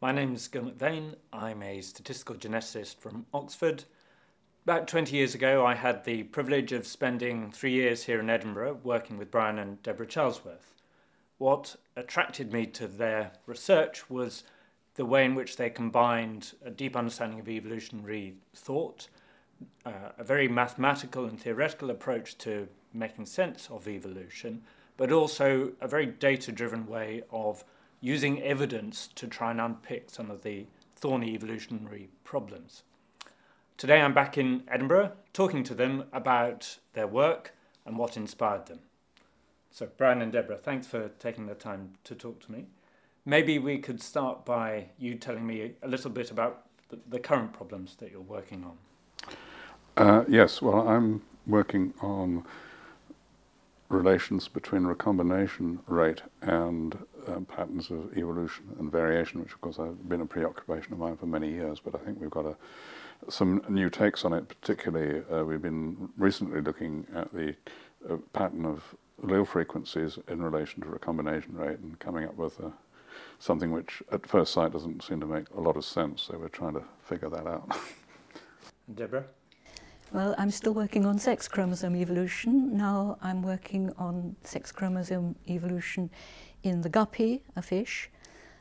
My name is Gil McVean. I'm a statistical geneticist from Oxford. About 20 years ago, I had the privilege of spending three years here in Edinburgh working with Brian and Deborah Charlesworth. What attracted me to their research was the way in which they combined a deep understanding of evolutionary thought, uh, a very mathematical and theoretical approach to making sense of evolution, but also a very data driven way of using evidence to try and unpick some of the thorny evolutionary problems. Today I'm back in Edinburgh talking to them about their work and what inspired them. So, Brian and Deborah, thanks for taking the time to talk to me. Maybe we could start by you telling me a little bit about the, current problems that you're working on. Uh, yes, well, I'm working on relations between recombination rate and um, patterns of evolution and variation, which of course have been a preoccupation of mine for many years, but I think we've got a, some new takes on it. Particularly, uh, we've been recently looking at the uh, pattern of allele frequencies in relation to recombination rate and coming up with uh, something which at first sight doesn't seem to make a lot of sense, so we're trying to figure that out. Deborah? Well, I'm still working on sex chromosome evolution. Now I'm working on sex chromosome evolution in the guppy, a fish,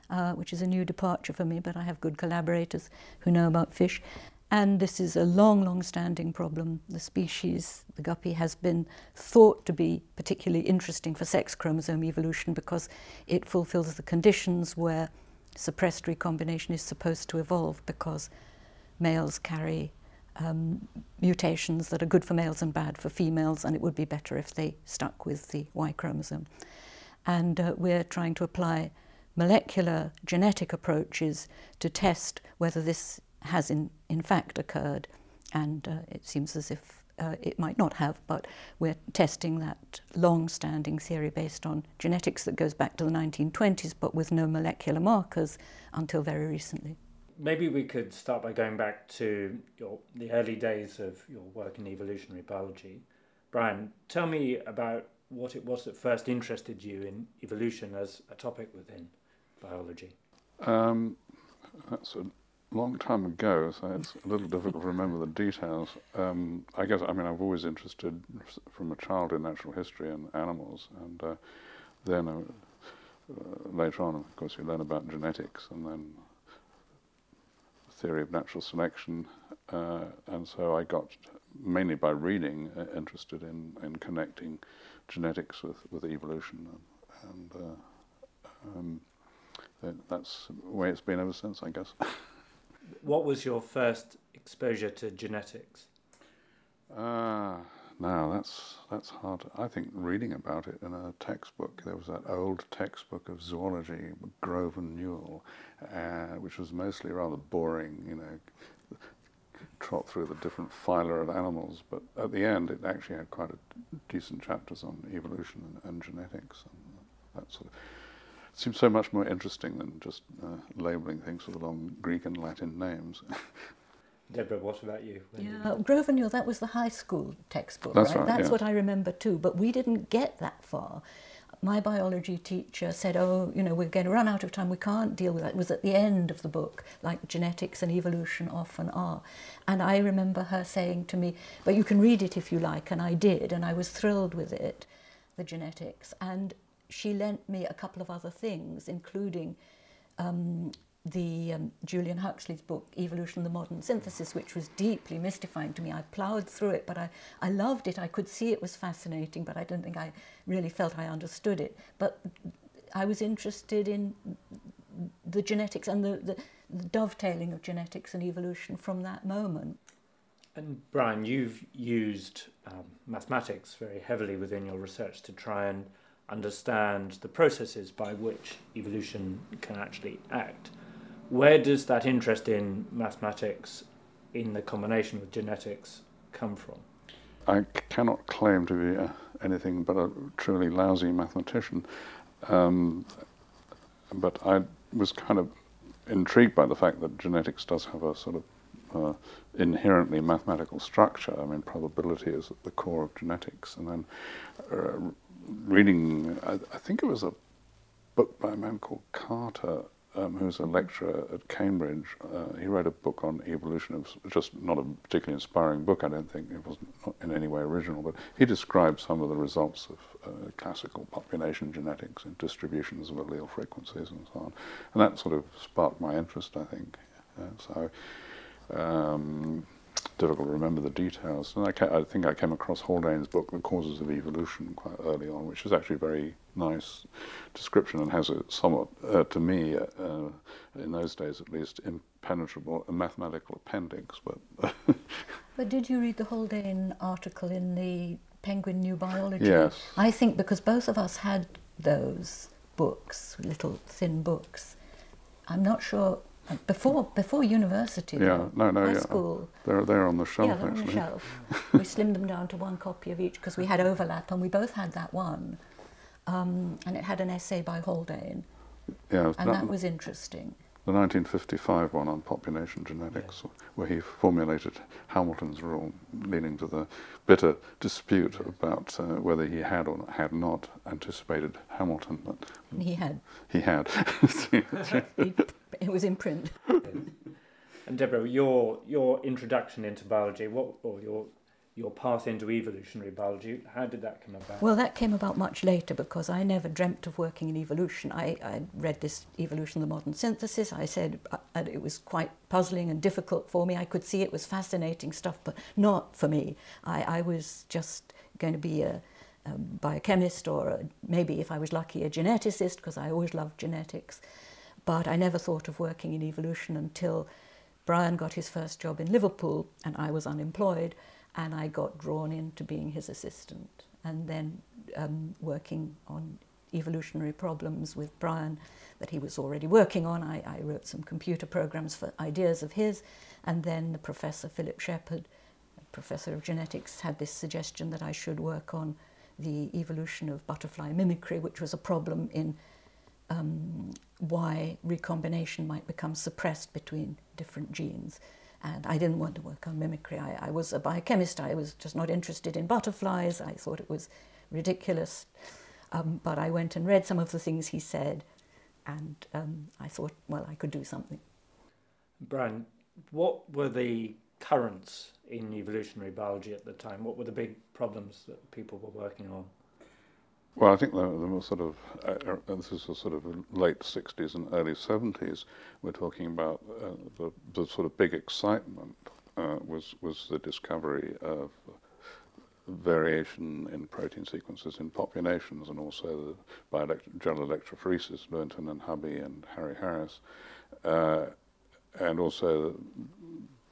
uh, which is a new departure for me, but I have good collaborators who know about fish. And this is a long, long standing problem. The species, the guppy, has been thought to be particularly interesting for sex chromosome evolution because it fulfills the conditions where suppressed recombination is supposed to evolve because males carry um, mutations that are good for males and bad for females, and it would be better if they stuck with the Y chromosome. And uh, we're trying to apply molecular genetic approaches to test whether this has in, in fact occurred. And uh, it seems as if uh, it might not have, but we're testing that long standing theory based on genetics that goes back to the 1920s, but with no molecular markers until very recently maybe we could start by going back to your the early days of your work in evolutionary biology. Brian, tell me about what it was that first interested you in evolution as a topic within biology. Um, that's a long time ago, so it's a little difficult to remember the details. Um, I guess I mean I've always interested from a child in natural history and animals, and uh, then uh, uh, later on, of course, you learn about genetics, and then theory of natural selection, uh, and so I got mainly by reading uh, interested in, in connecting genetics with, with evolution, and, and uh, um, that's the way it's been ever since, I guess. what was your first exposure to genetics? Ah. Now that's that's hard. I think reading about it in a textbook. There was that old textbook of zoology, Grove and Newell, uh, which was mostly rather boring. You know, trot through the different phyla of animals. But at the end, it actually had quite a decent chapters on evolution and, and genetics and that sort of. It seems so much more interesting than just uh, labeling things with long Greek and Latin names. Deborah, what about you? yeah, Grove and that was the high school textbook, That's right? right That's yeah. what I remember too, but we didn't get that far. My biology teacher said, oh, you know, we're going to run out of time, we can't deal with that. It was at the end of the book, like genetics and evolution often are. And I remember her saying to me, but you can read it if you like, and I did, and I was thrilled with it, the genetics. And she lent me a couple of other things, including um, the um, Julian Huxley's book, Evolution the Modern Synthesis, which was deeply mystifying to me. I ploughed through it, but I, I loved it. I could see it was fascinating, but I don't think I really felt I understood it. But I was interested in the genetics and the, the, the dovetailing of genetics and evolution from that moment. And Brian, you've used um, mathematics very heavily within your research to try and understand the processes by which evolution can actually act. Where does that interest in mathematics in the combination with genetics come from? I cannot claim to be a, uh, anything but a truly lousy mathematician, um, but I was kind of intrigued by the fact that genetics does have a sort of uh, inherently mathematical structure. I mean, probability is at the core of genetics. And then uh, reading, I, I, think it was a book by a man called Carter um, who's a lecturer at Cambridge. Uh, he wrote a book on evolution. It was just not a particularly inspiring book, I don't think. It was not in any way original, but he described some of the results of uh, classical population genetics and distributions of allele frequencies and so on. And that sort of sparked my interest, I think. so um, difficult to remember the details. And I, I, think I came across Haldane's book, The Causes of Evolution, quite early on, which is actually a very nice description and has a somewhat, uh, to me, uh, uh in those days at least, impenetrable mathematical appendix. But, but did you read the Haldane article in the Penguin New Biology? Yes. I think because both of us had those books, little thin books. I'm not sure before before university. Yeah, no, no, high yeah. school. They're there on the shelf. Yeah, they're actually. on the shelf. we slimmed them down to one copy of each because we had overlap, and we both had that one, um, and it had an essay by Haldane. Yeah, and that, that was interesting. The 1955 one on population genetics, yeah. where he formulated Hamilton's rule, leading to the bitter dispute yeah. about uh, whether he had or had not anticipated Hamilton. But he had. He had. it was in print. and Deborah, your your introduction into biology, what or your your path into evolutionary biology, how did that come about? Well, that came about much later because I never dreamt of working in evolution. I, I read this Evolution of the Modern Synthesis. I said uh, it was quite puzzling and difficult for me. I could see it was fascinating stuff, but not for me. I, I was just going to be a, a biochemist or a, maybe, if I was lucky, a geneticist because I always loved genetics. But I never thought of working in evolution until Brian got his first job in Liverpool and I was unemployed and I got drawn into being his assistant and then um, working on evolutionary problems with Brian that he was already working on. I, I, wrote some computer programs for ideas of his, and then the professor Philip Sheppard, professor of genetics, had this suggestion that I should work on the evolution of butterfly mimicry, which was a problem in um, why recombination might become suppressed between different genes. And I didn't want to work on mimicry. I, I, was a biochemist. I was just not interested in butterflies. I thought it was ridiculous. Um, but I went and read some of the things he said, and um, I thought, well, I could do something. Brian, what were the currents in evolutionary biology at the time? What were the big problems that people were working on? Well, I think there, were sort of, uh, uh, this is the sort of late 60s and early 70s, we're talking about uh, the, the sort of big excitement uh, was, was the discovery of variation in protein sequences in populations and also the, by elect- gel electrophoresis, Lewontin and Hubby and Harry Harris. Uh, and also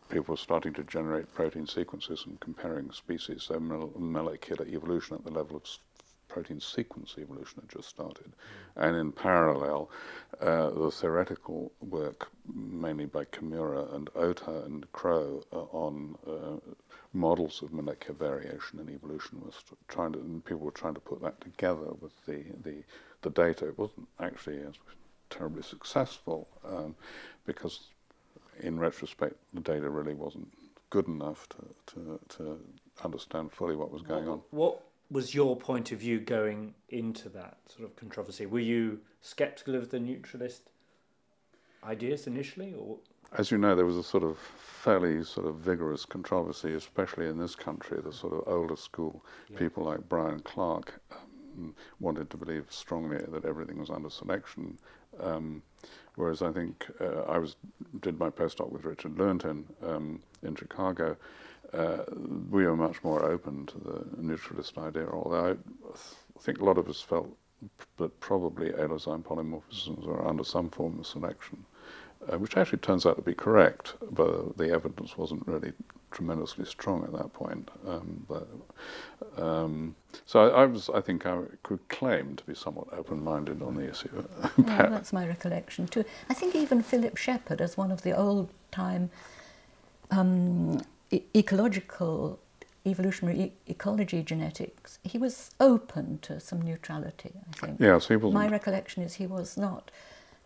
people were starting to generate protein sequences and comparing species, so molecular evolution at the level of protein sequence evolution had just started. And in parallel, uh, the theoretical work, mainly by Kimura and Ohta and Crow, uh, on uh, models of molecular variation and evolution was trying to, and people were trying to put that together with the, the, the data. It wasn't actually terribly successful um, because, in retrospect, the data really wasn't good enough to, to, to understand fully what was going on. What was your point of view going into that sort of controversy? Were you sceptical of the neutralist ideas initially, or? As you know, there was a sort of fairly sort of vigorous controversy, especially in this country. The sort of older school yeah. people like Bryan Clarke um, wanted to believe strongly that everything was under selection. Um, whereas I think uh, I was did my postdoc with Richard Lewontin um, in Chicago, uh, we were much more open to the neutralist idea, although I think a lot of us felt that probably allozyme polymorphisms are under some form of selection, uh, which actually turns out to be correct, but the evidence wasn't really tremendously strong at that point. Um, but, um, so I, I, was, I think I could claim to be somewhat open-minded on the issue. yeah, that's my recollection too. I think even Philip Sheppard, as one of the old-time um, ecological evolutionary e- ecology genetics, he was open to some neutrality, I think. Yes, he was. My recollection is he was not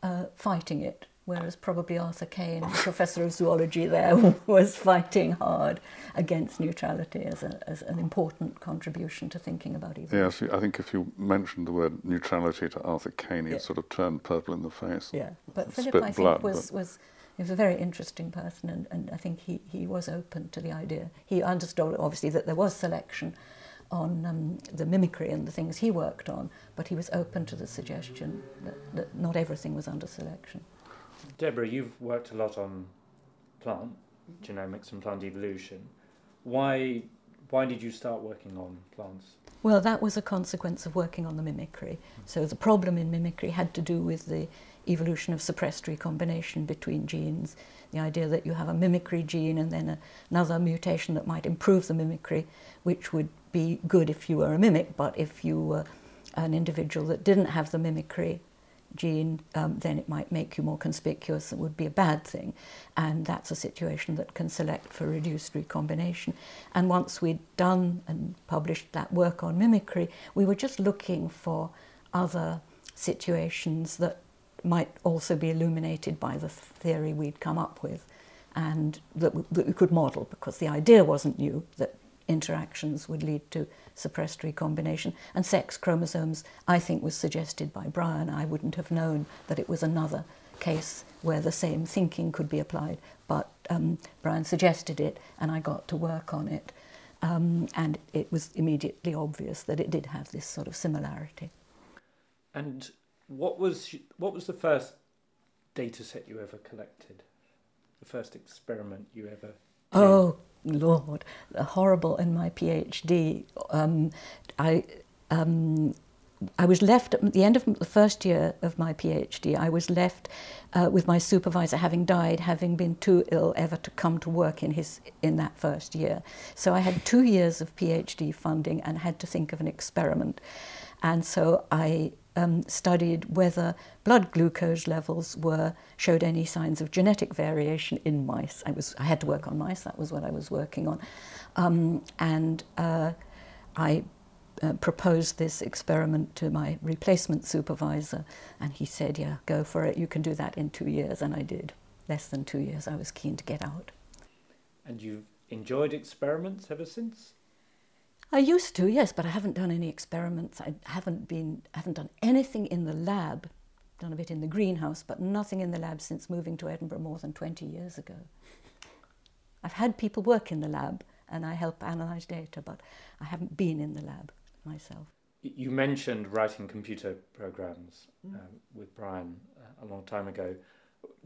uh, fighting it whereas probably Arthur Cain, professor of zoology there, was fighting hard against neutrality as, a, as an important contribution to thinking about evolution. Yes, I think if you mentioned the word neutrality to Arthur Cain, he'd yeah. sort of turn purple in the face. Yeah, but Philip, I think, blood, was, was he was a very interesting person, and, and I think he, he was open to the idea. He understood, obviously, that there was selection on um, the mimicry and the things he worked on, but he was open to the suggestion that, that not everything was under selection. Deborah, you've worked a lot on plant genomics and plant evolution. Why, why did you start working on plants? Well, that was a consequence of working on the mimicry. So the problem in mimicry had to do with the evolution of suppressed recombination between genes, the idea that you have a mimicry gene and then a, another mutation that might improve the mimicry, which would be good if you were a mimic, but if you were an individual that didn't have the mimicry gene, um, then it might make you more conspicuous. It would be a bad thing. And that's a situation that can select for reduced recombination. And once we'd done and published that work on mimicry, we were just looking for other situations that might also be illuminated by the theory we'd come up with and that we, that we could model because the idea wasn't new that interactions would lead to suppressed recombination. And sex chromosomes, I think, was suggested by Brian. I wouldn't have known that it was another case where the same thinking could be applied, but um, Brian suggested it and I got to work on it. Um, and it was immediately obvious that it did have this sort of similarity. And what was what was the first data set you ever collected? The first experiment you ever? Did? Oh Lord, horrible in my PhD. Um, I. Um, I was left at the end of the first year of my PhD. I was left uh, with my supervisor having died, having been too ill ever to come to work in his in that first year. So I had two years of PhD funding and had to think of an experiment. And so I um, studied whether blood glucose levels were showed any signs of genetic variation in mice. I was I had to work on mice. That was what I was working on, um, and uh, I. Uh, proposed this experiment to my replacement supervisor, and he said, Yeah, go for it. You can do that in two years. And I did. Less than two years, I was keen to get out. And you've enjoyed experiments ever since? I used to, yes, but I haven't done any experiments. I haven't been, haven't done anything in the lab. Done a bit in the greenhouse, but nothing in the lab since moving to Edinburgh more than 20 years ago. I've had people work in the lab and I help analyse data, but I haven't been in the lab myself. You mentioned writing computer programs mm. um, with Brian uh, a long time ago.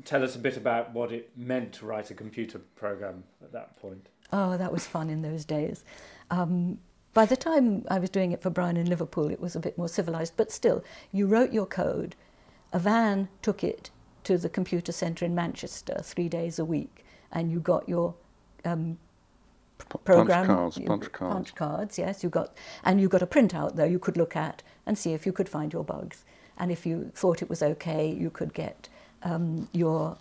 Tell us a bit about what it meant to write a computer program at that point. Oh, that was fun in those days. Um, by the time I was doing it for Brian in Liverpool, it was a bit more civilized, but still, you wrote your code, a van took it to the computer centre in Manchester three days a week, and you got your um, program punch cards, punch cards. punch cards. Yes, you got, and you got a printout there you could look at and see if you could find your bugs, and if you thought it was okay, you could get um, your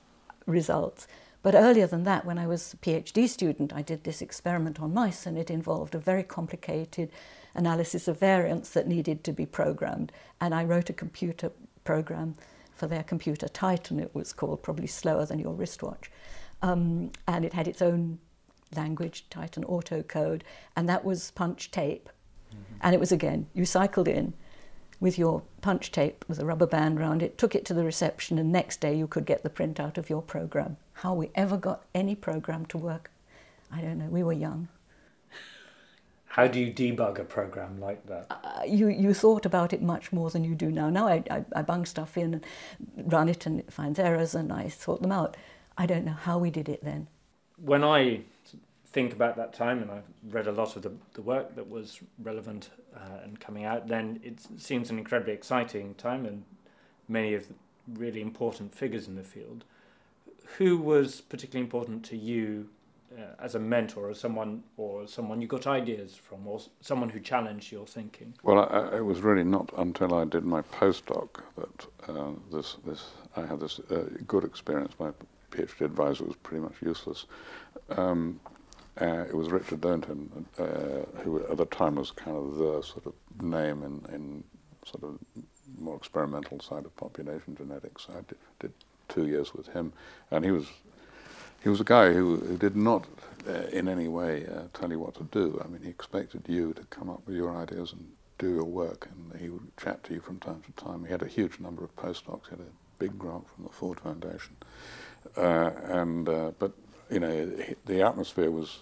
results. But earlier than that, when I was a PhD student, I did this experiment on mice, and it involved a very complicated analysis of variants that needed to be programmed. And I wrote a computer program for their computer, Titan, it was called, probably slower than your wristwatch. Um, and it had its own language, Titan autocode, and that was punch tape. Mm-hmm. And it was again, you cycled in, with your punch tape with a rubber band around it, took it to the reception, and next day you could get the print out of your program. How we ever got any program to work, I don't know. We were young. How do you debug a program like that? Uh, you, you thought about it much more than you do now. Now I, I, I bung stuff in and run it and it finds errors and I sort them out. I don't know how we did it then. When I think about that time, and I've read a lot of the, the work that was relevant uh, and coming out, then it seems an incredibly exciting time and many of the really important figures in the field. Who was particularly important to you uh, as a mentor, or someone, or someone you got ideas from, or someone who challenged your thinking? Well, I, it was really not until I did my postdoc that uh, this, this, I had this uh, good experience. My PhD advisor was pretty much useless. Um, uh, it was Richard Lewontin, uh, who at the time was kind of the sort of name in, in sort of more experimental side of population genetics. I did, did two years with him, and he was he was a guy who, who did not uh, in any way uh, tell you what to do. I mean, he expected you to come up with your ideas and do your work, and he would chat to you from time to time. He had a huge number of postdocs. He had a big grant from the Ford Foundation, uh, and uh, but you know the atmosphere was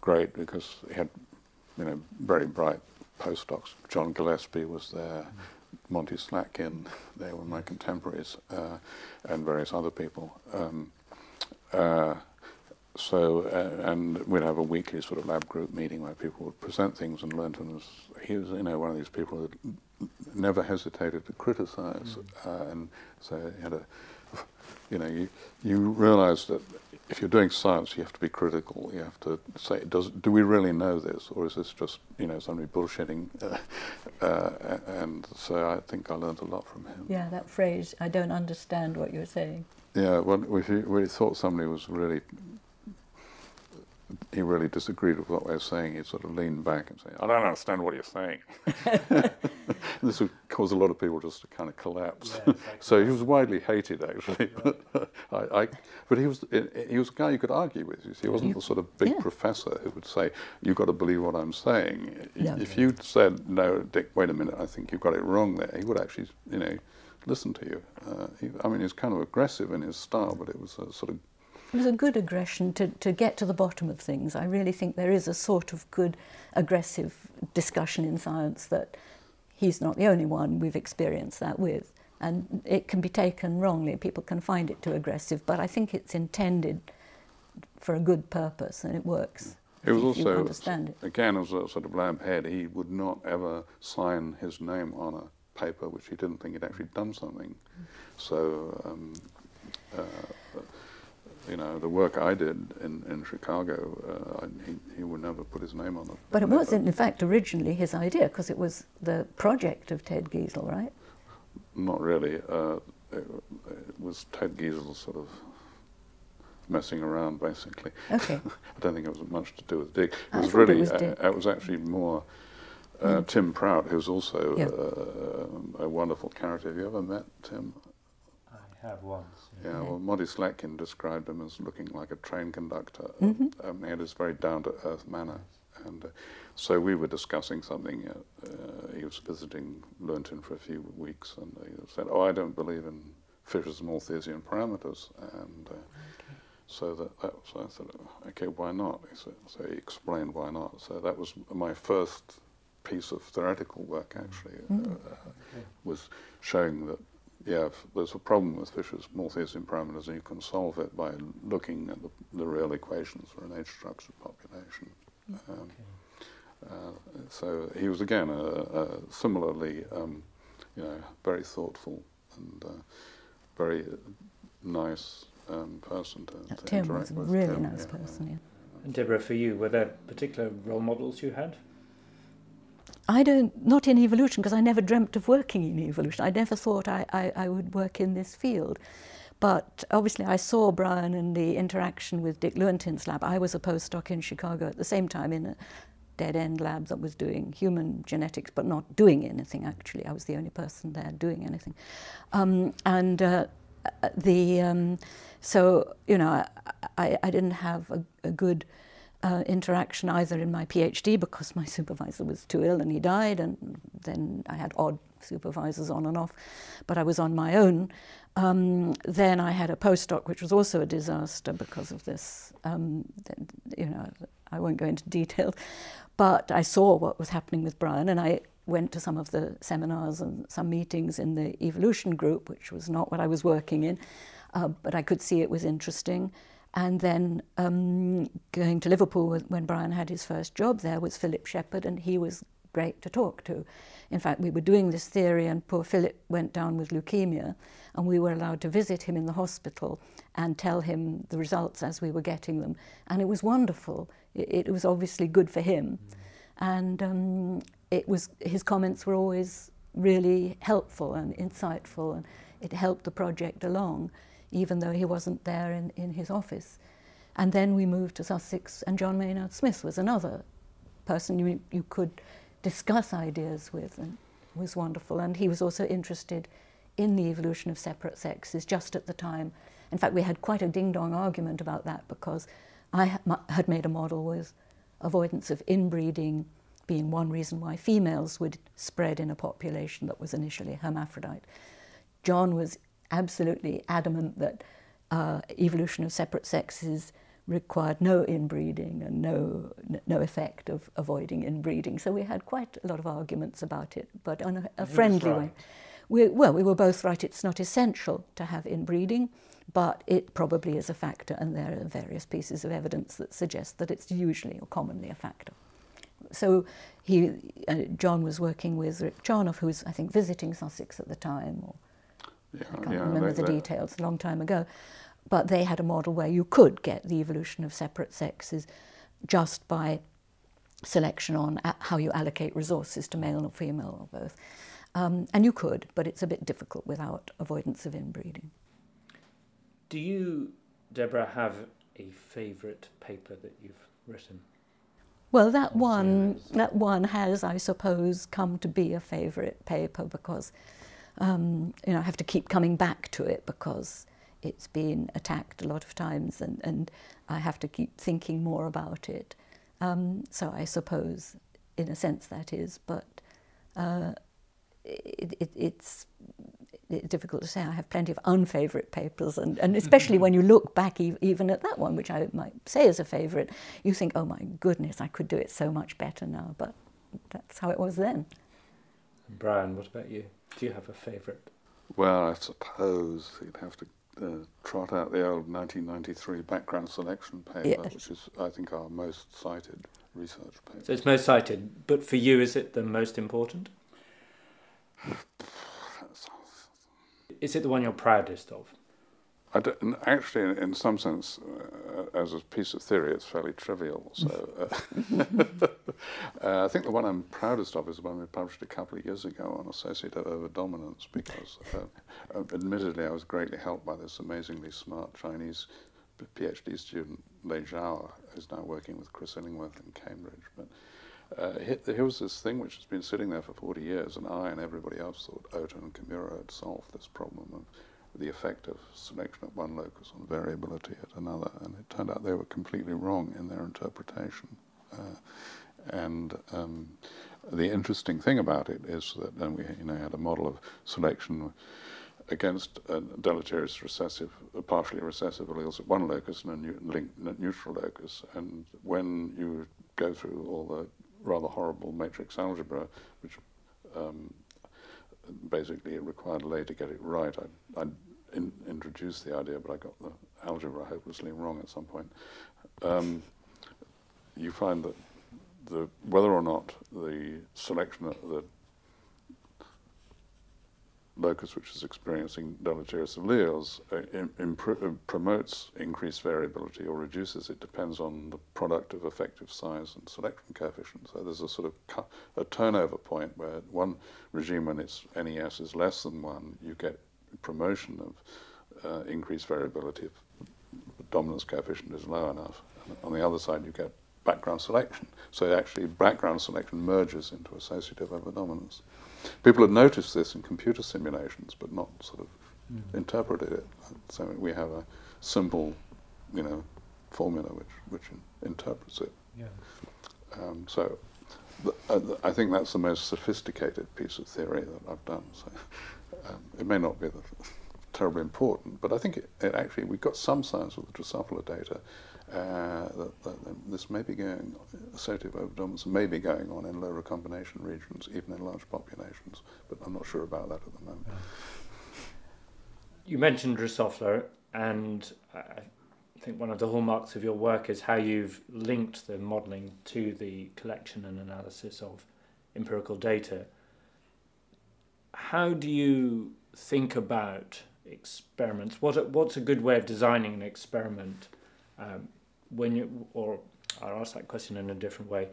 great because he had you know very bright postdocs. John Gillespie was there. Monty Slatkin, they were my contemporaries, uh, and various other people. Um, uh, so, uh, and we'd have a weekly sort of lab group meeting where people would present things, and Lewontin was, he was, you know, one of these people that never hesitated to criticize, mm. uh, and so he had a, you know, you, you realize that if you're doing science, you have to be critical. You have to say, does, do we really know this, or is this just, you know, somebody bullshitting? Uh, uh, and so I think I learned a lot from him. Yeah, that phrase, I don't understand what you're saying. Yeah, well, if you really thought somebody was really he really disagreed with what we were saying. He sort of leaned back and said, I don't understand what you're saying. this would cause a lot of people just to kind of collapse. Yeah, exactly. so he was widely hated, actually. I, I, but he was he was a guy you could argue with. You see, he wasn't the sort of big yeah. professor who would say, you've got to believe what I'm saying. If you said, no, Dick, wait a minute, I think you've got it wrong there, he would actually, you know, listen to you. Uh, he, I mean, he was kind of aggressive in his style, but it was a sort of it was a good aggression to, to get to the bottom of things. I really think there is a sort of good aggressive discussion in science that he's not the only one we've experienced that with. And it can be taken wrongly. People can find it too aggressive, but I think it's intended for a good purpose and it works. It was also, it. again, as a sort of lab head, he would not ever sign his name on a paper which he didn't think he'd actually done something. So um, uh, you know, the work I did in, in Chicago, uh, he, he would never put his name on it. But it wasn't, in fact, originally his idea, because it was the project of Ted Giesel, right? Not really. Uh, it, it, was Ted Giesel sort of messing around, basically. Okay. I don't think it was much to do with Dick. It I was really, it was, uh, it was actually more uh, mm. Tim Prout, who's also. Uh, a wonderful character. Have you ever met Tim? Have once. Yeah, yeah well, Monty Slatkin described him as looking like a train conductor. Mm-hmm. Um, he had this very down to earth manner. And uh, so we were discussing something. Uh, uh, he was visiting Lewontin for a few weeks, and he said, "Oh, I don't believe in Fisher's Malthusian parameters." And uh, okay. so that, that was, I said, "Okay, why not?" He said, so he explained why not. So that was my first piece of theoretical work, actually, mm-hmm. okay. was showing that yeah, there's a problem with Fisher's Malthusian parameters, and you can solve it by looking at the, the real equations for an age-structured population. Um, okay. uh, so he was again a, a similarly, um, you know, very thoughtful and uh, very nice um, person to, yeah, to Tim interact was with. a really Tim, nice yeah, person. Yeah. And Deborah, for you, were there particular role models you had? I don't, not in evolution, because I never dreamt of working in evolution. I never thought I, I, I, would work in this field. But obviously, I saw Brian and the interaction with Dick Lewontin's lab. I was a postdoc in Chicago at the same time in a dead end lab that was doing human genetics, but not doing anything actually. I was the only person there doing anything. Um, and uh, the, um, so, you know, I, I didn't have a, a good uh, interaction either in my PhD because my supervisor was too ill and he died, and then I had odd supervisors on and off, but I was on my own. Um, then I had a postdoc, which was also a disaster because of this. Um, you know, I won't go into detail, but I saw what was happening with Brian, and I went to some of the seminars and some meetings in the evolution group, which was not what I was working in, uh, but I could see it was interesting. And then um, going to Liverpool when Brian had his first job there was Philip Sheppard, and he was great to talk to. In fact, we were doing this theory, and poor Philip went down with leukemia, and we were allowed to visit him in the hospital and tell him the results as we were getting them. And it was wonderful. It, it was obviously good for him. Mm. And um, it was, his comments were always really helpful and insightful, and it helped the project along even though he wasn't there in, in his office. And then we moved to Sussex, and John Maynard Smith was another person you, you could discuss ideas with, and was wonderful. And he was also interested in the evolution of separate sexes just at the time. In fact, we had quite a ding dong argument about that because I had made a model with avoidance of inbreeding being one reason why females would spread in a population that was initially hermaphrodite. John was absolutely adamant that uh, evolution of separate sexes required no inbreeding and no, no effect of avoiding inbreeding. So we had quite a lot of arguments about it, but on a, a friendly right. way. We, well, we were both right. It's not essential to have inbreeding, but it probably is a factor, and there are various pieces of evidence that suggest that it's usually or commonly a factor. So he, uh, John was working with Rick Charnov, who was, I think, visiting Sussex at the time, or yeah, I can't yeah, remember they, the details, a long time ago. But they had a model where you could get the evolution of separate sexes just by selection on how you allocate resources to male or female or both. Um, and you could, but it's a bit difficult without avoidance of inbreeding. Do you, Deborah, have a favourite paper that you've written? Well, that one, that one has, I suppose, come to be a favourite paper because, um, you know, I have to keep coming back to it because it's been attacked a lot of times and, and I have to keep thinking more about it. Um, so I suppose, in a sense, that is, but uh, it, it, it's difficult to say. I have plenty of unfavourite papers, and, and especially when you look back e even at that one, which I might say is a favourite, you think, oh my goodness, I could do it so much better now, but that's how it was then. And Brian, what about you? Do you have a favourite? Well, I suppose you'd have to uh, trot out the old 1993 background selection paper, yes. which is, I think, our most cited research paper. So it's most cited, but for you, is it the most important? Is it the one you're proudest of? Actually, in, some sense, uh, as a piece of theory, it's fairly trivial. So, uh, uh, I think the one I'm proudest of is the one we published a couple of years ago on associative overdominance, because uh, uh, admittedly, I was greatly helped by this amazingly smart Chinese PhD student, Lei Zhao, who's now working with Chris Illingworth in Cambridge. But uh, here was this thing which has been sitting there for 40 years, and I and everybody else thought Ohta and Kimura had solved this problem of the effect of selection at one locus on variability at another, and it turned out they were completely wrong in their interpretation. Uh, and um, the interesting thing about it is that then we you know, had a model of selection against deleterious recessive, a partially recessive alleles at one locus and a new, neutral locus. And when you go through all the rather horrible matrix algebra, which um, basically it required Lei to get it right. I, I in, introduced the idea, but I got the algebra hopelessly wrong at some point. Um, you find that the, whether or not the selection, the locus which is experiencing deleterious alleles uh, uh, promotes increased variability or reduces it depends on the product of effective size and selection coefficient. So there's a sort of a turnover point where one regime when its NES is less than one, you get promotion of uh, increased variability if the dominance coefficient is low enough. And on the other side, you get background selection. So actually, background selection merges into associative overdominance. People had noticed this in computer simulations, but not sort of mm. interpreted it. So we have a simple, you know, formula which which interprets it. Yeah. Um, so th- uh, I think that's the most sophisticated piece of theory that I've done. So um, it may not be terribly important, but I think it, it actually we've got some science with the Drosophila data uh, that, that, this may be going, associative overdominance may be going on in low recombination regions, even in large populations, but I'm not sure about that at the moment. You mentioned Drosophila, and I think one of the hallmarks of your work is how you've linked the modelling to the collection and analysis of empirical data. How do you think about experiments? What, what's a good way of designing an experiment? Um, when you, or I'll ask that question in a different way.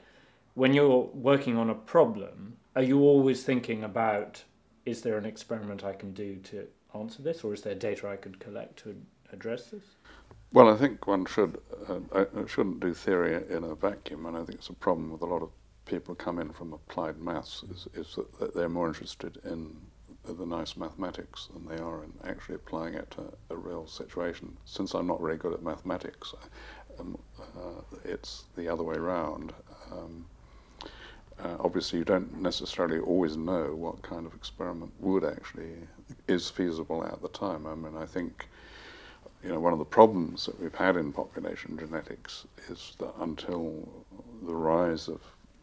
When you're working on a problem, are you always thinking about is there an experiment I can do to answer this, or is there data I could collect to address this? Well, I think one should uh, shouldn't do theory in a vacuum, and I think it's a problem with a lot of people come in from applied maths is, is that they're more interested in the nice mathematics than they are in actually applying it to a real situation. Since I'm not very good at mathematics, um, uh, it's the other way around. Um, uh, obviously, you don't necessarily always know what kind of experiment would actually is feasible at the time. I mean, I think you know one of the problems that we've had in population genetics is that until the rise of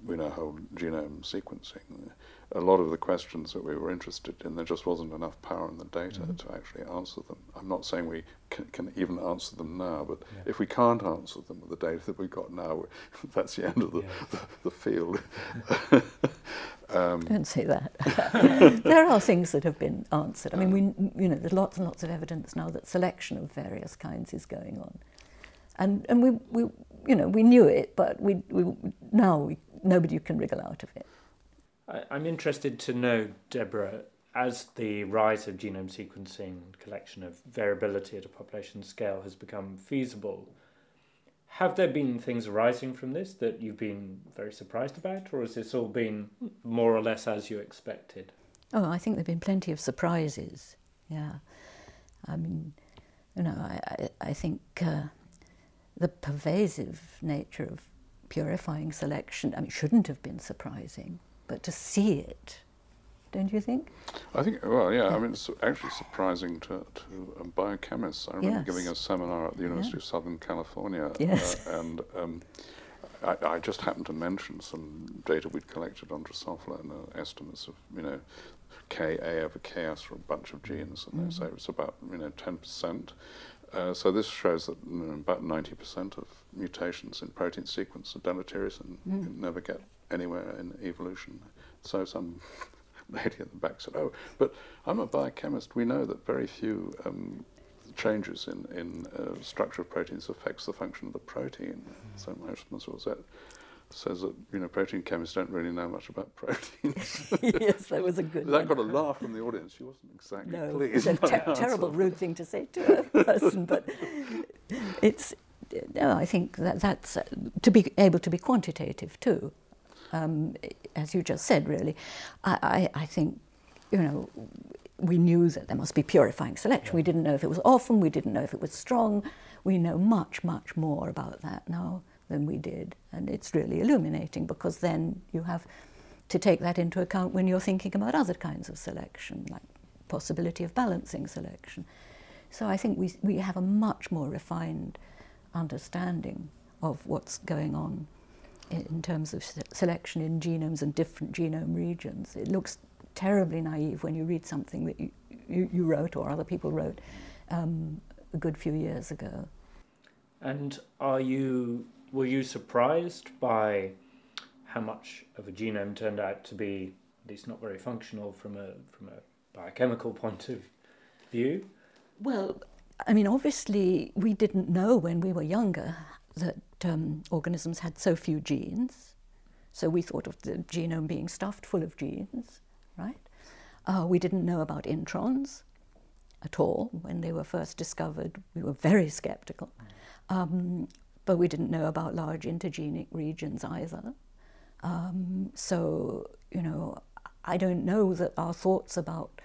you know whole genome sequencing, a lot of the questions that we were interested in, there just wasn't enough power in the data mm-hmm. to actually answer them. I'm not saying we can, can even answer them now, but yeah. if we can't answer them with the data that we've got now, that's the end of the, yeah. the, the, field. um, Don't say that. there are things that have been answered. I mean, we, you know, there's lots and lots of evidence now that selection of various kinds is going on. And, and we, we, you know, we knew it, but we, we, now we, nobody can wriggle out of it. I'm interested to know, Deborah, as the rise of genome sequencing and collection of variability at a population scale has become feasible, have there been things arising from this that you've been very surprised about, or has this all been more or less as you expected? Oh, I think there have been plenty of surprises. Yeah, I mean, you know, I I, I think uh, the pervasive nature of purifying selection, I mean, it shouldn't have been surprising but to see it, don't you think? I think, well, yeah, yeah. I mean, it's actually surprising to, to biochemists. I remember yes. giving a seminar at the University yeah. of Southern California, yes. uh, and um, I, I, just happened to mention some data we'd collected on Drosophila and uh, estimates of, you know, Ka over Ks for a bunch of genes, and mm-hmm. they say it's about, you know, 10%. Uh, so this shows that you know, about 90% of mutations in protein sequence are deleterious and mm. never get anywhere in evolution. So some lady at the back said, "Oh, but I'm a biochemist. We know that very few um, changes in in uh, structure of proteins affects the function of the protein." Mm. So my response was that says that you know protein chemists don't really know much about proteins. yes, that was a good. that one. got a laugh from the audience. She wasn't exactly no, pleased. It's a ter- terrible, rude thing to say to a person, but it's. No, I think that that's uh, to be able to be quantitative too um, as you just said, really, I, I, I, think, you know, we knew that there must be purifying selection. We didn't know if it was often, we didn't know if it was strong. We know much, much more about that now than we did. And it's really illuminating because then you have to take that into account when you're thinking about other kinds of selection, like possibility of balancing selection. So I think we, we have a much more refined understanding of what's going on in terms of selection in genomes and different genome regions. It looks terribly naive when you read something that you, you, you wrote or other people wrote um, a good few years ago. And are you were you surprised by how much of a genome turned out to be at least not very functional from a from a biochemical point of view? Well, I mean, obviously, we didn't know when we were younger that um, organisms had so few genes. So we thought of the genome being stuffed full of genes, right? Uh, we didn't know about introns at all when they were first discovered. We were very skeptical. Um, but we didn't know about large intergenic regions either. Um, so, you know, I don't know that our thoughts about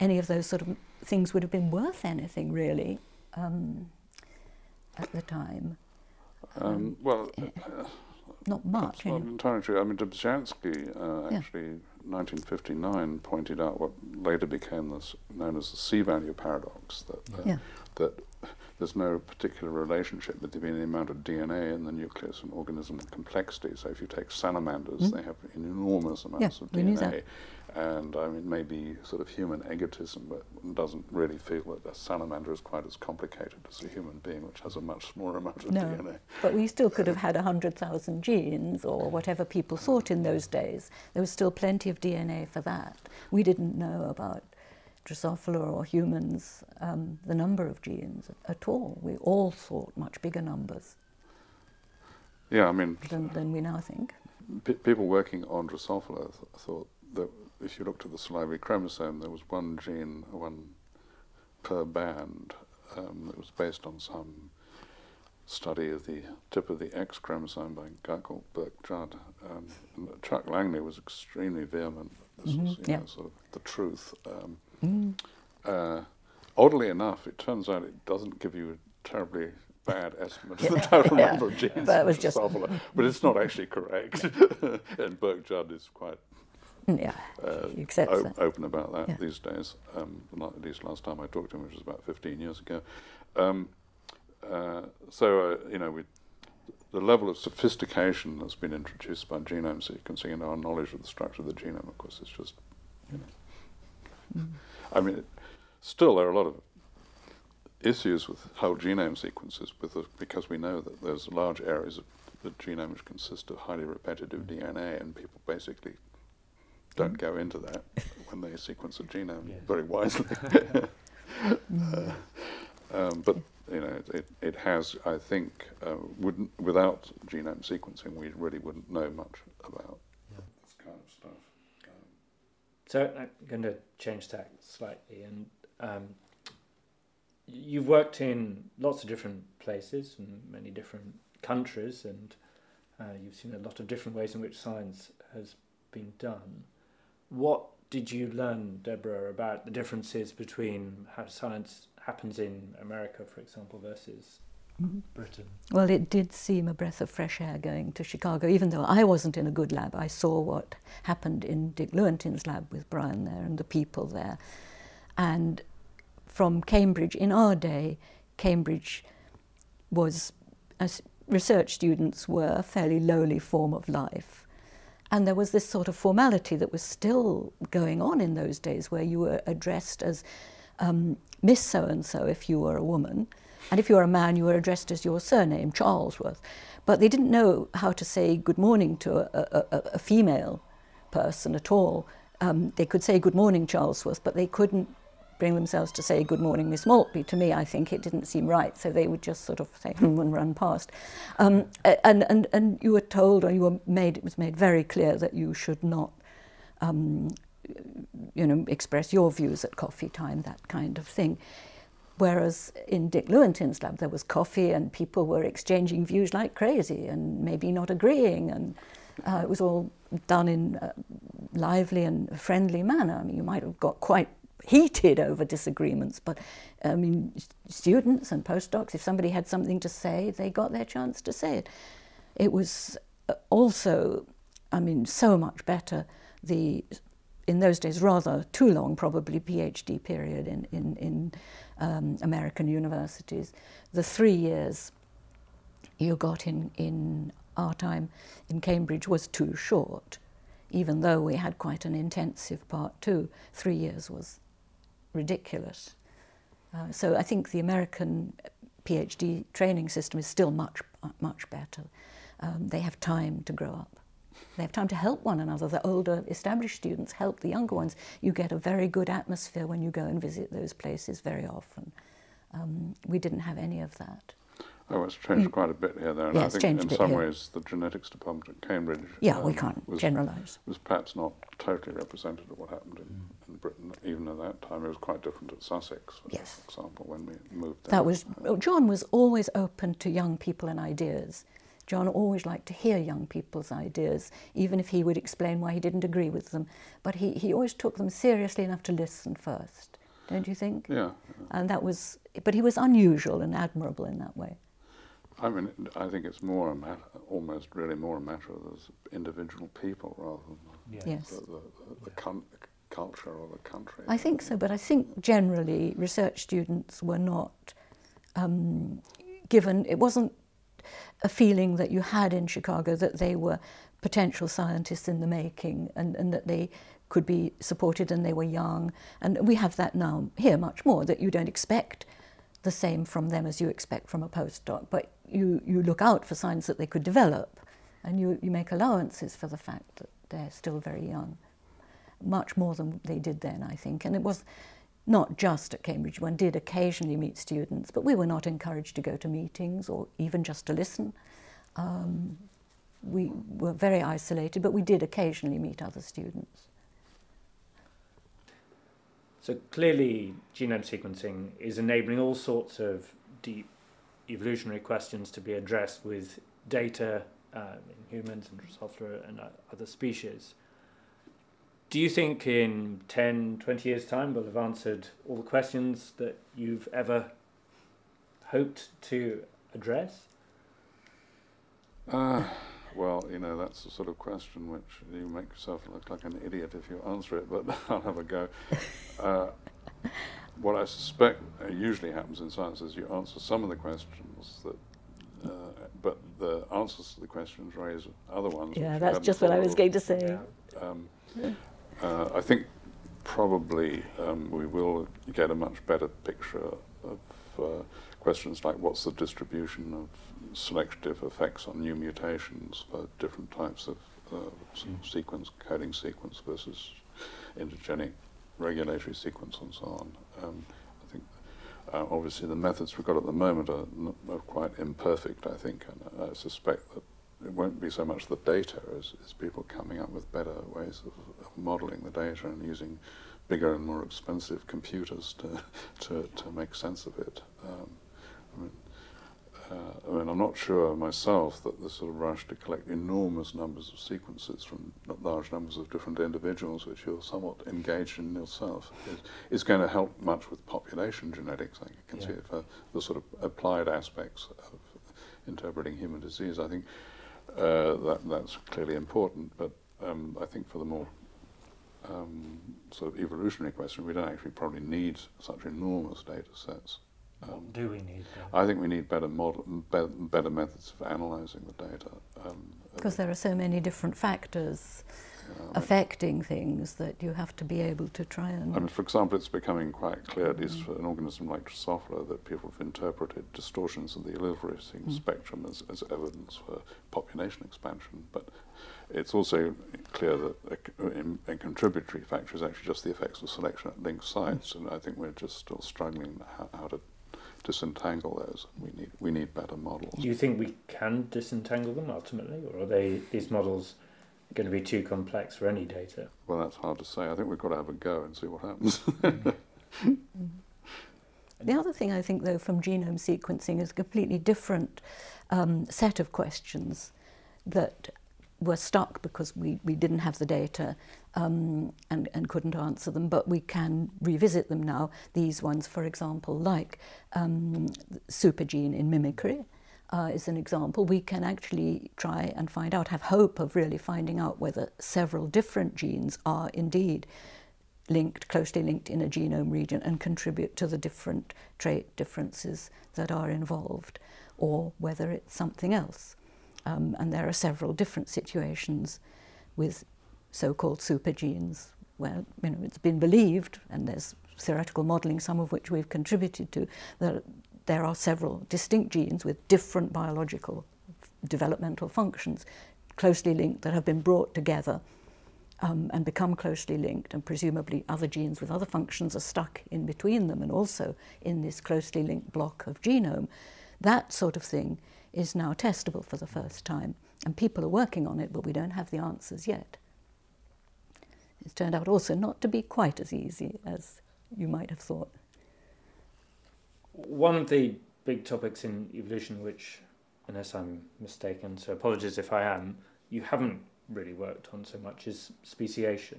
any of those sort of things would have been worth anything really um, at the time. Um, well, uh, not much. Not entirely true. I mean, Dobzhansky uh, yeah. actually, 1959, pointed out what later became this, known as the C-value paradox. That uh, yeah. that there's no particular relationship between the amount of DNA in the nucleus and organism complexity. So if you take salamanders, mm. they have enormous amounts yeah, of DNA and I mean maybe sort of human egotism, but doesn't really feel that a salamander is quite as complicated as a human being, which has a much smaller amount of no, DNA. But we still could have had 100,000 genes or whatever people thought in those days. There was still plenty of DNA for that. We didn't know about Drosophila or humans um, the number of genes at all. We all thought much bigger numbers. Yeah, I mean... Than, than we now think. people working on Drosophila th thought that if you looked at the salivary chromosome, there was one gene, one per band um, that was based on some study of the tip of the X chromosome by a guy called Burke Judd. Um, Chuck Langley was extremely vehement This Mhm, was you yeah. know, sort of the truth. Um, Mm. uh, oddly enough, it turns out it doesn't give you a terribly bad estimate of the total yeah. number of genes. Was just- but it's not actually correct. and Burke Judd is quite Mm, Yeah, uh, o- open about that Yeah. these days. Um, not at least last time I talked to him, which was about 15 years ago. Um, uh, so uh, you know, we, the level of sophistication that's been introduced by genome sequencing and our knowledge of the structure of the genome, of course, is just, you know, Mm. I mean, still there are a lot of issues with whole genome sequences with the, because we know that there's large areas of the genome which consist of highly repetitive DNA, and people basically don't go into that when they sequence a genome Yes. very wisely. uh, um, but you know, it, it, it has, I think, uh, wouldn't without genome sequencing, we really wouldn't know much about Yeah. this kind of stuff. Um, So I'm going to change tack slightly, and um, you've worked in lots of different places and many different countries, and uh, you've seen a lot of different ways in which science has been done. What did you learn, Deborah, about the differences between how science happens in America, for example, versus. Britain? Well, it did seem a breath of fresh air going to Chicago, even though I wasn't in a good lab. I saw what happened in Dick Lewontin's lab with Brian there and the people there. And from Cambridge, in our day, Cambridge was, as research students were, a fairly lowly form of life. And there was this sort of formality that was still going on in those days where you were addressed as um, Miss So and so if you were a woman. And if you were a man, you were addressed as your surname, Charlesworth. But they didn't know how to say good morning to a, a, a, female person at all. Um, they could say good morning, Charlesworth, but they couldn't bring themselves to say good morning, Miss Maltby. To me, I think it didn't seem right, so they would just sort of say and run past. Um, and, and, and you were told, or you were made, it was made very clear that you should not um, you know, express your views at coffee time, that kind of thing. Whereas in Dick Lewontin's lab, there was coffee and people were exchanging views like crazy and maybe not agreeing. And uh, it was all done in a lively and friendly manner. I mean, you might have got quite heated over disagreements, but I mean, students and postdocs, if somebody had something to say, they got their chance to say it. It was uh, also, I mean, so much better. The in those days rather too long, probably PhD period in in, in um, American universities. The three years you got in in our time in Cambridge was too short, even though we had quite an intensive part too. Three years was ridiculous. Uh, so I think the American PhD training system is still much much better. Um, they have time to grow up. They have time to help one another. The older established students help the younger ones. You get a very good atmosphere when you go and visit those places very often. Um, we didn't have any of that. Oh, it's changed quite a bit here, though. And Yeah, I it's think in some here. ways the genetics department at Cambridge Yeah, we um, can't was, generalise. was perhaps not totally representative of what happened in, in Britain, even at that time. It was quite different at Sussex, for Yes. example, when we moved there. That was oh, John was always open to young people and ideas. John always liked to hear young people's ideas, even if he would explain why he didn't agree with them. But he, he always took them seriously enough to listen first, don't you think? Yeah. And that was, but he was unusual and admirable in that way. I mean, I think it's more a matter, almost really more a matter of those individual people rather than Yes. the, the, the, the con- culture or the country. I think so, but I think generally research students were not um, given, it wasn't a feeling that you had in Chicago that they were potential scientists in the making and, and that they could be supported and they were young. And we have that now here much more, that you don't expect the same from them as you expect from a postdoc, but you, you look out for signs that they could develop and you, you make allowances for the fact that they're still very young much more than they did then, I think. And it was not just at Cambridge. One did occasionally meet students, but we were not encouraged to go to meetings or even just to listen. Um, we were very isolated, but we did occasionally meet other students. So clearly, genome sequencing is enabling all sorts of deep evolutionary questions to be addressed with data um, in humans and Drosophila and uh, other species. Do you think in 10, 20 years' time we'll have answered all the questions that you've ever hoped to address? Uh, well, you know, that's the sort of question which you make yourself look like an idiot if you answer it, but I'll have a go. Uh, what I suspect usually happens in science is you answer some of the questions that uh, but the answers to the questions raise other ones. Yeah, that's just what I was going to say. Yeah. Um, uh, I think probably um, we will get a much better picture of uh, questions like what's the distribution of selective effects on new mutations for different types of uh, mm. sequence, coding sequence versus intergenic regulatory sequence and so on. Um, I think uh, obviously the methods we've got at the moment are, are, quite imperfect, I think, and I suspect that it won't be so much the data as, as people coming up with better ways of, of modeling the data and using bigger and more expensive computers to, to, to make sense of it. Um, I mean, uh, I mean, I'm not sure myself that the sort of rush to collect enormous numbers of sequences from large numbers of different individuals, which you're somewhat engaged in yourself, is, is going to help much with population genetics. I can yeah. see it for the sort of applied aspects of interpreting human disease. I think uh, that that's clearly important, but um, I think for the more um, sort of evolutionary question, we don't actually probably need such enormous data sets. Um, do we need? I think we need better model, better, better methods of analysing the data. Um, because there are so many different factors affecting things that you have to be able to try and. I mean, for example, it's becoming quite clear, at least for an organism like Drosophila, that people have interpreted distortions of the eliciting mm. spectrum as, as evidence for population expansion. But it's also clear that a, a, contributory factor is actually just the effects of selection at linked sites, mm. and I think we're just still struggling how, how to disentangle those. We need we need better models. Do you think we can disentangle them ultimately, or are they these models going to be too complex for any data? Well, that's hard to say. I think we've got to have a go and see what happens. the other thing I think, though, from genome sequencing is a completely different um, set of questions that were stuck because we, we didn't have the data um, and, and couldn't answer them, but we can revisit them now. These ones, for example, like um, supergene in mimicry, uh, is an example. We can actually try and find out, have hope of really finding out whether several different genes are indeed linked, closely linked in a genome region and contribute to the different trait differences that are involved, or whether it's something else. Um, and there are several different situations with so-called supergenes where you know, it's been believed, and there's theoretical modelling, some of which we've contributed to, that there are several distinct genes with different biological developmental functions closely linked that have been brought together um, and become closely linked, and presumably other genes with other functions are stuck in between them and also in this closely linked block of genome. That sort of thing is now testable for the first time, and people are working on it, but we don't have the answers yet. It's turned out also not to be quite as easy as you might have thought. One of the big topics in evolution, which, unless I'm mistaken, so apologies if I am, you haven't really worked on so much, is speciation.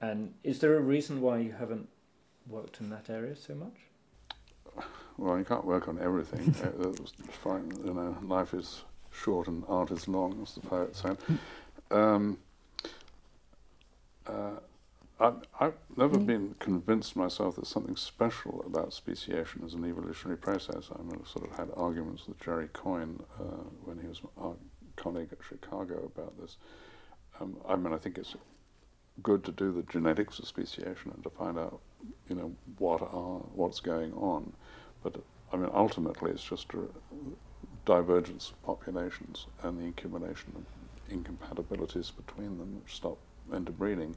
And is there a reason why you haven't worked in that area so much? Well, you can't work on everything. uh, fine, you know, life is short and art is long, as the poet said. Um, uh, I, have never mm. been convinced myself that something special about speciation as an evolutionary process. I mean, I've sort of had arguments with Jerry Coyne uh, when he was our colleague at Chicago about this. Um, I mean, I think it's good to do the genetics of speciation and to find out, you know, what are what's going on. But I mean, ultimately, it's just a divergence of populations and the accumulation of incompatibilities between them which stop interbreeding.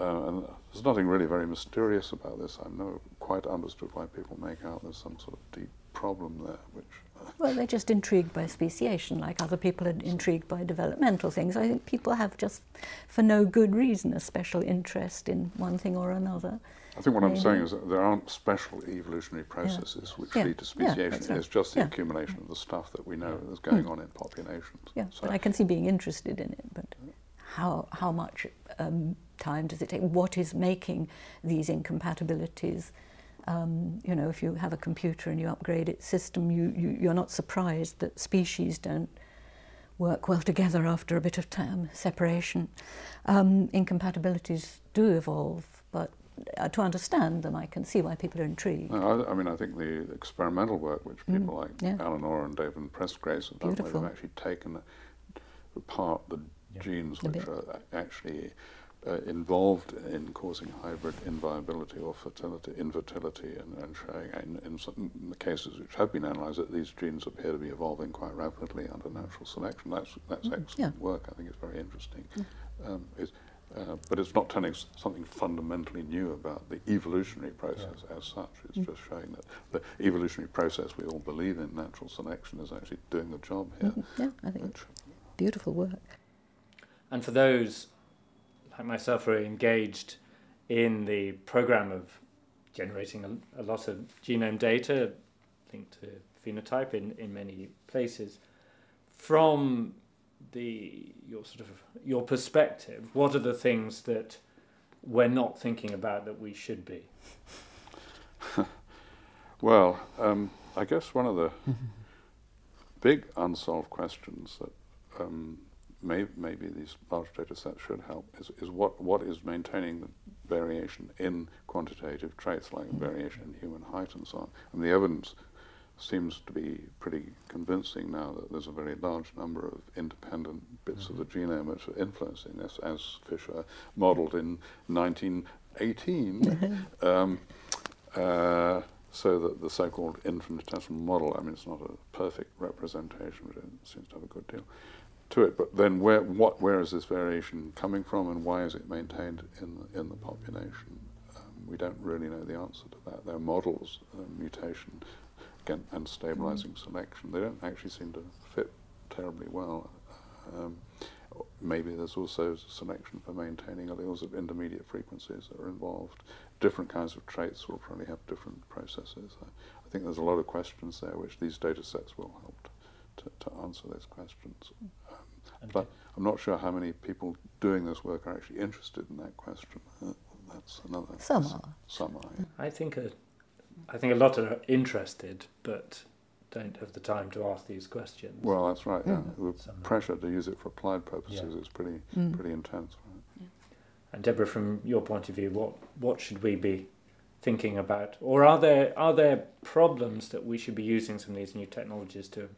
Uh, and there's nothing really very mysterious about this. I've never quite understood why people make out there's some sort of deep problem there, which... Uh, well, they're just intrigued by speciation, like other people are intrigued by developmental things. I think people have just, for no good reason, a special interest in one thing or another. I think what I'm saying is that there aren't special evolutionary processes yeah. which yeah. lead to speciation. Yeah, right. It's just the accumulation of the stuff that we know is going mm. on in populations. Yeah, so but I can see being interested in it, but how, how much um, time does it take? What is making these incompatibilities? Um, you know, if you have a computer and you upgrade its system, you, you, you're not surprised that species don't work well together after a bit of time separation. Um, incompatibilities do evolve, but uh, to understand them, I can see why people are intrigued. No, I, I, mean, I think the experimental work which mm, people mm, like yeah. Allen Orr and Daven Presgraves have done, where they've actually taken apart the yeah. genes the which bit. are actually uh, involved in causing hybrid inviability or fertility, infertility, and, and showing in, in, some, the cases which have been analysed that these genes appear to be evolving quite rapidly under natural selection. That's that's mm, excellent yeah. work. I think it's very interesting. Mm. Um, it's, uh, but it's not telling something fundamentally new about the evolutionary process yeah. as such. It's mm. just showing that the evolutionary process we all believe in, natural selection, is actually doing the job here. Mm-hmm. Yeah, I think beautiful work. And for those like myself who are engaged in the program of generating a, a lot of genome data linked to phenotype in, in many places, from the your sort of your perspective, what are the things that we're not thinking about that we should be? well, um, I guess one of the big unsolved questions that um, may, maybe these large data sets should help is, is what, what is maintaining the variation in quantitative traits like variation in human height and so on. And the evidence seems to be pretty convincing now that there's a very large number of independent bits mm-hmm. of the mm-hmm. genome which are influencing this, as Fisher modeled in 1918. um, uh, so that the so-called infinitesimal model, I mean, it's not a perfect representation, but it seems to have a good deal to it. But then, where, what, where is this variation coming from, and why is it maintained in the, in the population? Um, we don't really know the answer to that. There are models, uh, mutation, again, and stabilizing mm. selection. They don't actually seem to fit terribly well. Um, maybe there's also selection for maintaining alleles of intermediate frequencies that are involved. Different kinds of traits will probably have different processes. I, I think there's a lot of questions there which these data sets will help to, to answer those questions. But I'm not sure how many people doing this work are actually interested in that question. Uh, that's another. Some are. Some are. Yeah. I think a, I think a lot are interested, but don't have the time to ask these questions. Well, that's right. Yeah, mm. the pressure to use it for applied purposes yeah. is pretty mm. pretty intense. Right? Yeah. And Deborah, from your point of view, what what should we be thinking about, or are there are there problems that we should be using some of these new technologies to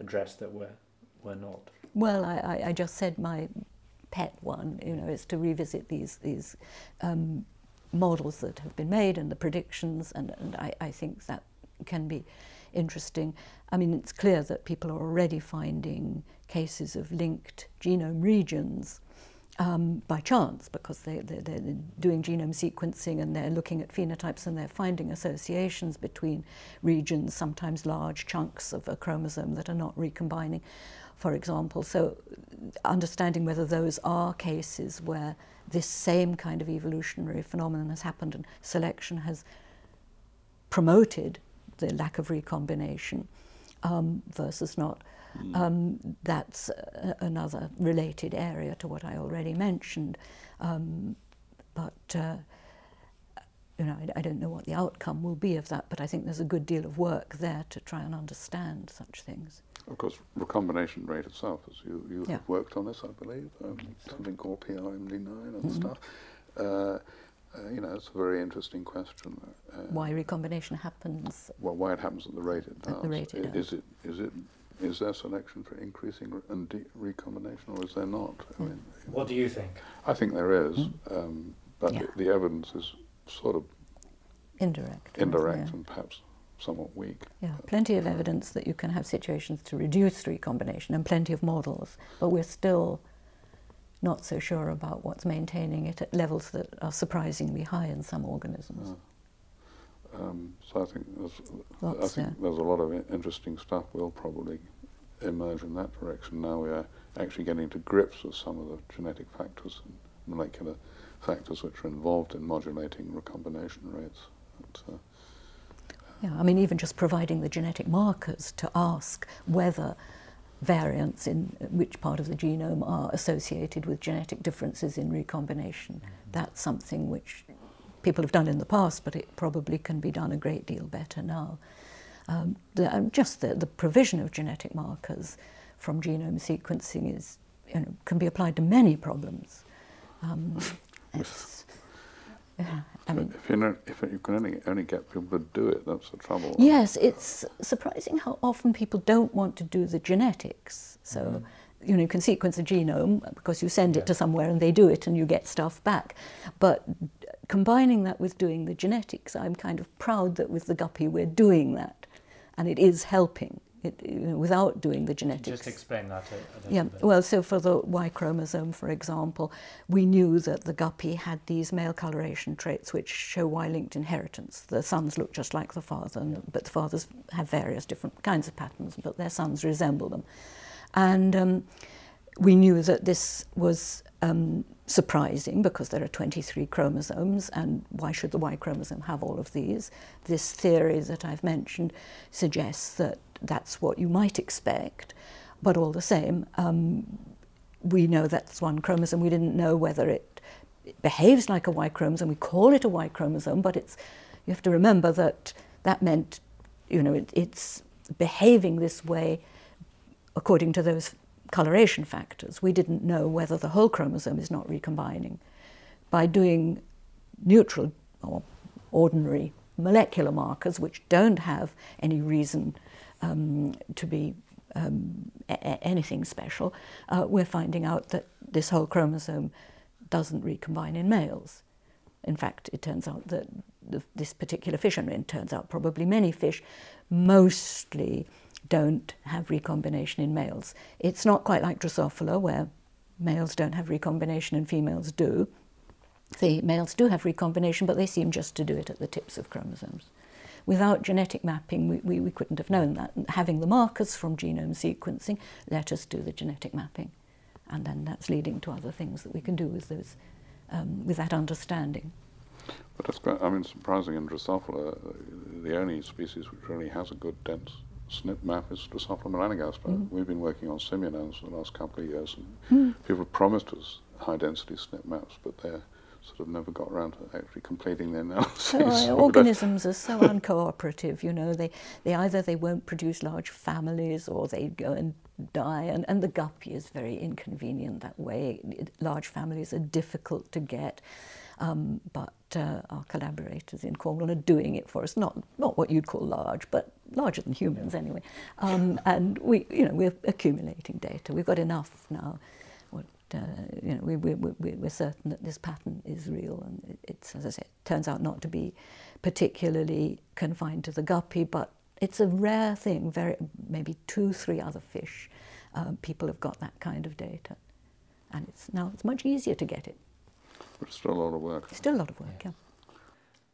address that we're, we're not? Well, I, I just said my pet one, you know, is to revisit these, these um, models that have been made and the predictions, and, and I, I think that can be interesting. I mean, it's clear that people are already finding cases of linked genome regions um, by chance because they, they, they're doing genome sequencing and they're looking at phenotypes and they're finding associations between regions, sometimes large chunks of a chromosome that are not recombining, for example. So understanding whether those are cases where this same kind of evolutionary phenomenon has happened and selection has promoted the lack of recombination um, versus not. Mm. Um, that's another related area to what I already mentioned. Um, but uh, you know, I, I, don't know what the outcome will be of that, but I think there's a good deal of work there to try and understand such things. Of course, recombination rate itself, as you, you yeah. have worked on this, I believe, um, something called PRDM9 and mm-hmm. stuff. Uh, uh, you know, it's a very interesting question. Uh, why recombination happens? Well, why it happens at the rate it does. At the rate it is, does. it is it is there selection for increasing re- and de- recombination, or is there not? I mean, what do you think? I think there is, mm. um, but yeah. the, the, evidence is sort of indirect, indirect, and perhaps somewhat weak. Yeah, plenty of evidence that you can have situations to reduce recombination, and plenty of models, but we're still not so sure about what's maintaining it at levels that are surprisingly high in some organisms. Yeah. Um, so I think, there's, Lots, I think yeah. there's a lot of interesting stuff will probably emerge in that direction. Now we are actually getting to grips with some of the genetic factors and molecular factors which are involved in modulating recombination rates. But, uh, yeah, I mean, even just providing the genetic markers to ask whether variants in which part of the genome are associated with genetic differences in recombination. That's something which people have done in the past, but it probably can be done a great deal better now. Um, the, um, just the, the provision of genetic markers from genome sequencing is, you know, can be applied to many problems. Um, yeah, I mean, if, you know, if you can only, only get people to do it, that's the trouble. Yes, it's surprising how often people don't want to do the genetics. So, mm. you know, you can sequence a genome because you send yeah. it to somewhere and they do it and you get stuff back. But combining that with doing the genetics, I'm kind of proud that with the guppy we're doing that and it is helping. It, without doing the genetics. Just explain that Yeah, bit. well, so for the Y chromosome, for example, we knew that the guppy had these male coloration traits which show Y-linked inheritance. The sons look just like the father, and, but the fathers have various different kinds of patterns, but their sons resemble them. And um, we knew that this was um, surprising because there are 23 chromosomes, and why should the Y chromosome have all of these? This theory that I've mentioned suggests that that's what you might expect, but all the same, um, we know that's one chromosome. We didn't know whether it, it behaves like a Y chromosome. We call it a Y chromosome, but it's you have to remember that that meant, you know, it, it's behaving this way according to those coloration factors. We didn't know whether the whole chromosome is not recombining. By doing neutral or ordinary molecular markers, which don't have any reason um, to be um, anything special, uh, we're finding out that this whole chromosome doesn't recombine in males. In fact, it turns out that the, this particular fish, and it turns out probably many fish, mostly don't have recombination in males. It's not quite like Drosophila, where males don't have recombination and females do. The males do have recombination, but they seem just to do it at the tips of chromosomes. Without genetic mapping, we, we, we couldn't have known that. Having the markers from genome sequencing let us do the genetic mapping. And then that's leading to other things that we can do with, those, um, with that understanding. But it's quite, I mean, surprising in Drosophila, the only species which really has a good dense SNP map is Drosophila melanogaster. Mm. We've been working on simulans for the last couple of years, and mm. people have promised us high density SNP maps, but they're sort of never got around to actually completing their analysis. So, organisms are so uncooperative, you know, they, they either they won't produce large families or they go and die, and, and the guppy is very inconvenient that way. Large families are difficult to get. Um, but uh, our collaborators in Cornwall are doing it for us. Not not what you'd call large, but larger than humans anyway. Um, and we, you know, we're accumulating data. We've got enough now. What, uh, you know, we, we, we, we're certain that this pattern is real, and it's, as I said, turns out not to be particularly confined to the guppy, but it's a rare thing. Very maybe two, three other fish. Uh, people have got that kind of data, and it's now it's much easier to get it. But still a lot of work. Still a lot of work, yeah.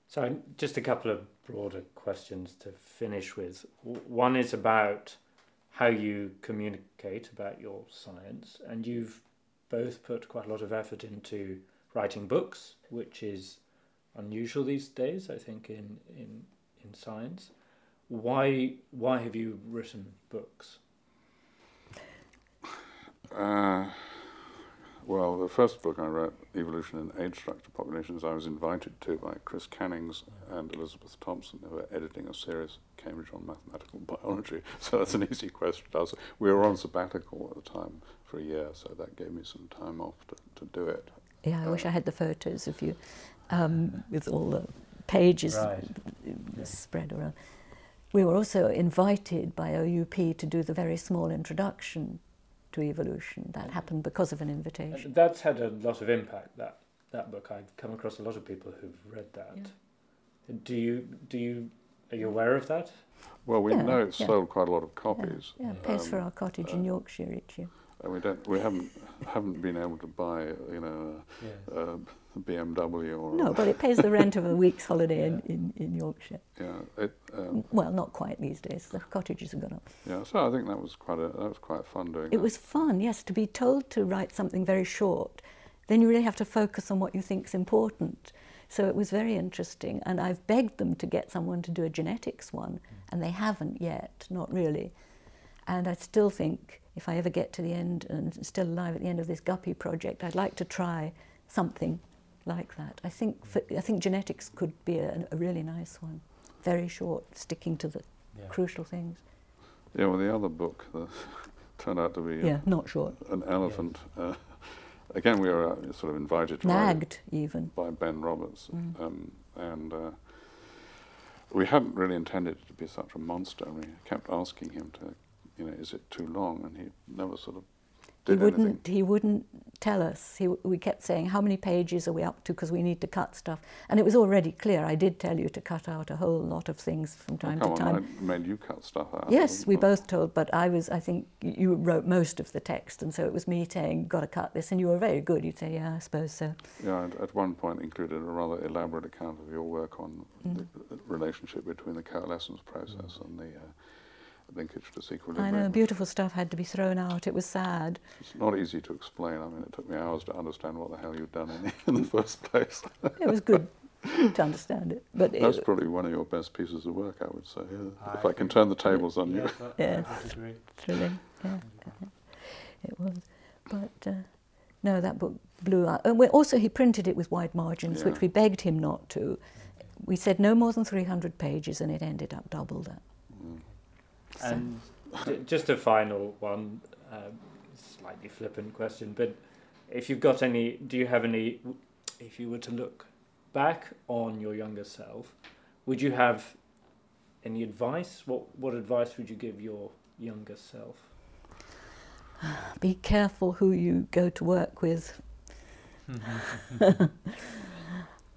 So, just a couple of broader questions to finish with. One is about how you communicate about your science, and you've both put quite a lot of effort into writing books, which is unusual these days, I think, in, in, in science. Why, why have you written books? Uh, well, the first book I wrote, Evolution in Age Structure Populations, I was invited to by Chris Cannings and Elizabeth Thompson, who were editing a series, Cambridge on Mathematical Biology. So that's an easy question to answer. We were on sabbatical at the time for a year, so that gave me some time off to, to do it. Yeah, I um, wish I had the photos of you um, with all the pages right. spread around. We were also invited by OUP to do the very small introduction to evolution. That happened because of an invitation. That's had a lot of impact. That that book. I've come across a lot of people who've read that. Yeah. Do you do you are you aware of that? Well, we yeah, know it's yeah. sold quite a lot of copies. Yeah, yeah. pays um, for our cottage uh, in Yorkshire each year. And we don't, we haven't, haven't been able to buy, you know, a, a BMW or. No, but it pays the rent of a week's holiday in, in, in Yorkshire. Yeah. It, um, well, not quite these days. The cottages have gone up. Yeah, so I think that was quite a, that was quite fun doing. It that. was fun, yes, to be told to write something very short. Then you really have to focus on what you think is important. So it was very interesting, and I've begged them to get someone to do a genetics one, and they haven't yet, not really. And I still think if I ever get to the end and still alive at the end of this Guppy project, I'd like to try something like that. I think for, I think genetics could be a, a really nice one. Very short, sticking to the Yeah. crucial things. Yeah, well, the other book the, turned out to be Yeah, not short. an elephant. Uh, again, we were uh, sort of invited to write Nagged even. by Ben Roberts, Mm. um, and uh, we hadn't really intended it to be such a monster. We kept asking him to, you know, is it too long, and he never sort of He wouldn't. anything. He wouldn't tell us. He, we kept saying, "How many pages are we up to?" Because we need to cut stuff. And it was already clear. I did tell you to cut out a whole lot of things from time to on, time. I made you cut stuff out. Yes, we both told, but I was, I think you wrote most of the text, and so it was me saying, got to cut this, and you were very good. You'd say, yeah, I suppose so. Yeah, I'd at one point included a rather elaborate account of your work on Mm. the the relationship between the coalescence process and the uh, linkage to I equilibrium. know, beautiful stuff had to be thrown out. It was sad. It's not easy to explain. I mean, it took me hours to understand what the hell you'd done in the, in the first place. It was good to understand it, but That's it, probably one of your best pieces of work, I would say. yeah. if I I can turn the tables on you. Yes, I- Yeah. I thrilling. Yeah, it was. But uh, no, that book blew out. And also, he printed it with wide margins, which we begged him not to. We said no more than 300 pages, and it ended up double that. And just a final one, um, slightly flippant question, but if you've got any, do you have any, if you were to look back on your younger self, would you have any advice? What what advice would you give your younger self? Be careful who you go to work with.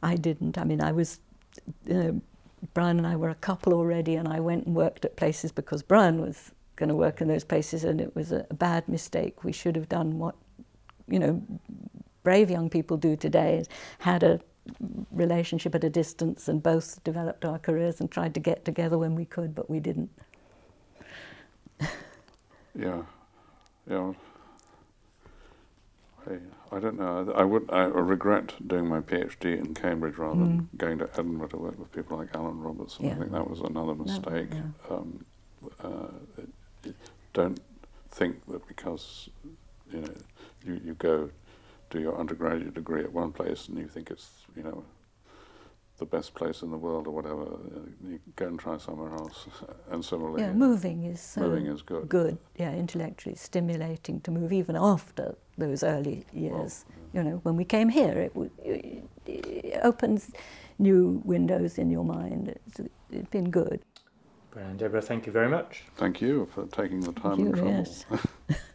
I didn't. I mean, I was. Uh, Brian and I were a couple already, and I went and worked at places because Brian was going to work in those places, and it was a, a bad mistake. We should have done what, you know, brave young people do today: had a relationship at a distance, and both developed our careers and tried to get together when we could, but we didn't. Yeah, yeah. I, I don't know. I would. I regret doing my PhD in Cambridge rather than going to Edinburgh to work with people like Alan Robertson. I think that was another mistake. yeah. Um, uh, it, it- don't think that because you know you, you go do your undergraduate degree at one place and you think it's you know the best place in the world or whatever, uh, you go and try somewhere else. And similarly, Yeah, moving is so moving is good. good. Yeah, intellectually stimulating to move even after those early years. You know, when we came here, it, it, it opens new windows in your mind. It's, it's been good. Brian, Deborah, thank you very much. Thank you for taking the time you, and trouble. yes.